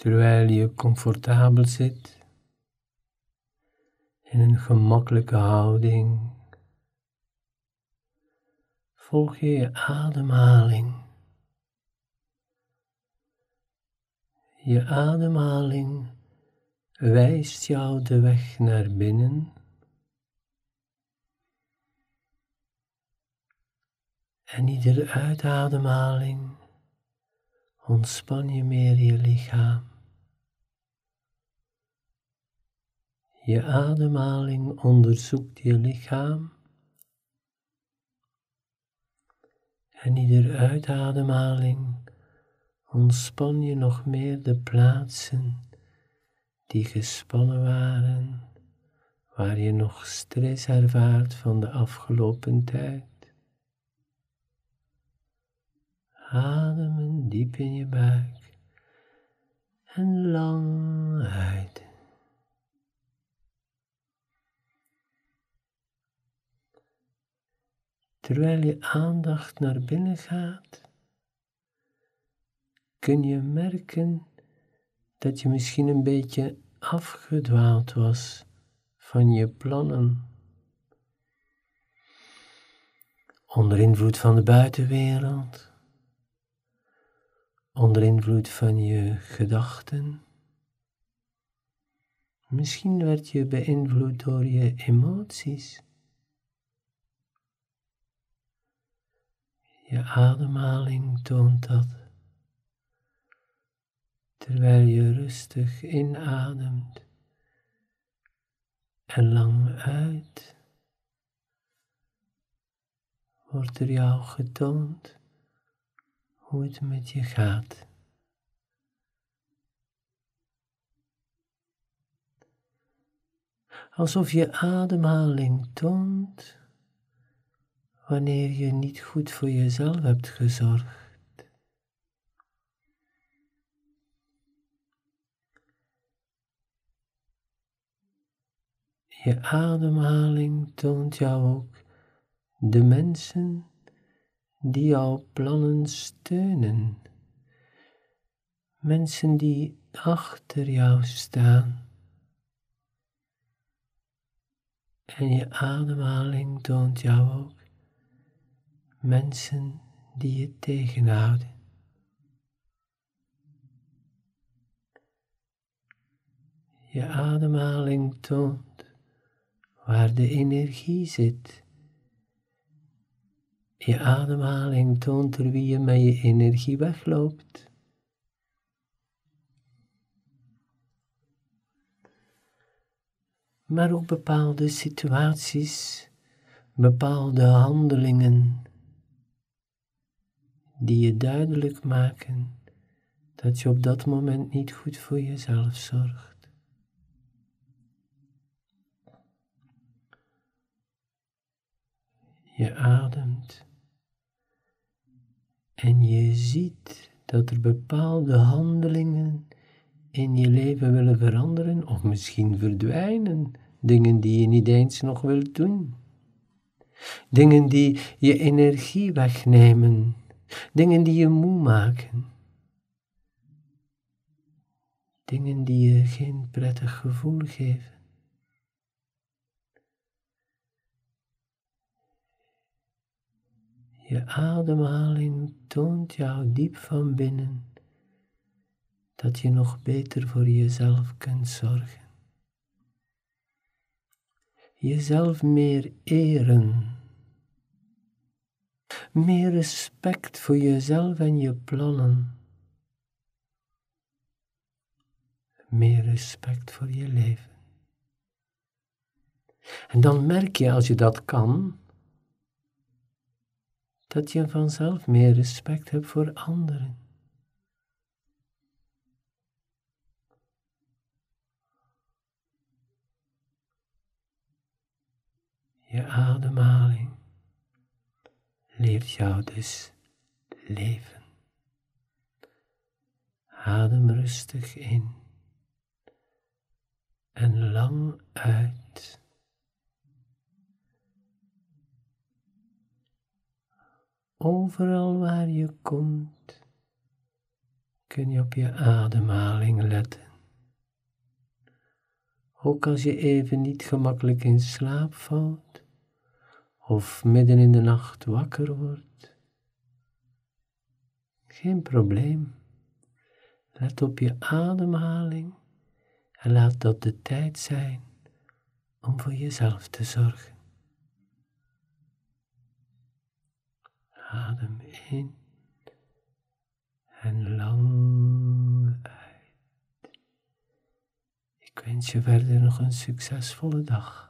terwijl je comfortabel zit in een gemakkelijke houding. Volg je je ademhaling. Je ademhaling wijst jou de weg naar binnen. En iedere uitademhaling ontspan je meer je lichaam. Je ademhaling onderzoekt je lichaam. En iedere uitademhaling ontspan je nog meer de plaatsen die gespannen waren, waar je nog stress ervaart van de afgelopen tijd. Ademen diep in je buik en lang uit. Terwijl je aandacht naar binnen gaat, kun je merken dat je misschien een beetje afgedwaald was van je plannen. Onder invloed van de buitenwereld, onder invloed van je gedachten. Misschien werd je beïnvloed door je emoties. Je ademhaling toont dat terwijl je rustig inademt en lang uit, wordt er jou getoond hoe het met je gaat. Alsof je ademhaling toont wanneer je niet goed voor jezelf hebt gezorgd. Je ademhaling toont jou ook de mensen die jouw plannen steunen. Mensen die achter jou staan. En je ademhaling toont jou ook mensen die je tegenhouden. Je ademhaling toont waar de energie zit. Je ademhaling toont er wie je met je energie wegloopt. Maar ook bepaalde situaties, bepaalde handelingen, die je duidelijk maken dat je op dat moment niet goed voor jezelf zorgt. Je ademt en je ziet dat er bepaalde handelingen in je leven willen veranderen of misschien verdwijnen. Dingen die je niet eens nog wilt doen. Dingen die je energie wegnemen. Dingen die je moe maken. Dingen die je geen prettig gevoel geven. Je ademhaling toont jou diep van binnen dat je nog beter voor jezelf kunt zorgen. Jezelf meer eren. Meer respect voor jezelf en je plannen. Meer respect voor je leven. En dan merk je als je dat kan, dat je vanzelf meer respect hebt voor anderen. Je ademhaling leert jou dus leven. Adem rustig in en lang uit. Overal waar je komt, kun je op je ademhaling letten. Ook als je even niet gemakkelijk in slaap valt of midden in de nacht wakker wordt. Geen probleem. Let op je ademhaling en laat dat de tijd zijn om voor jezelf te zorgen. Adem in en lang uit. Ik wens je verder nog een succesvolle dag.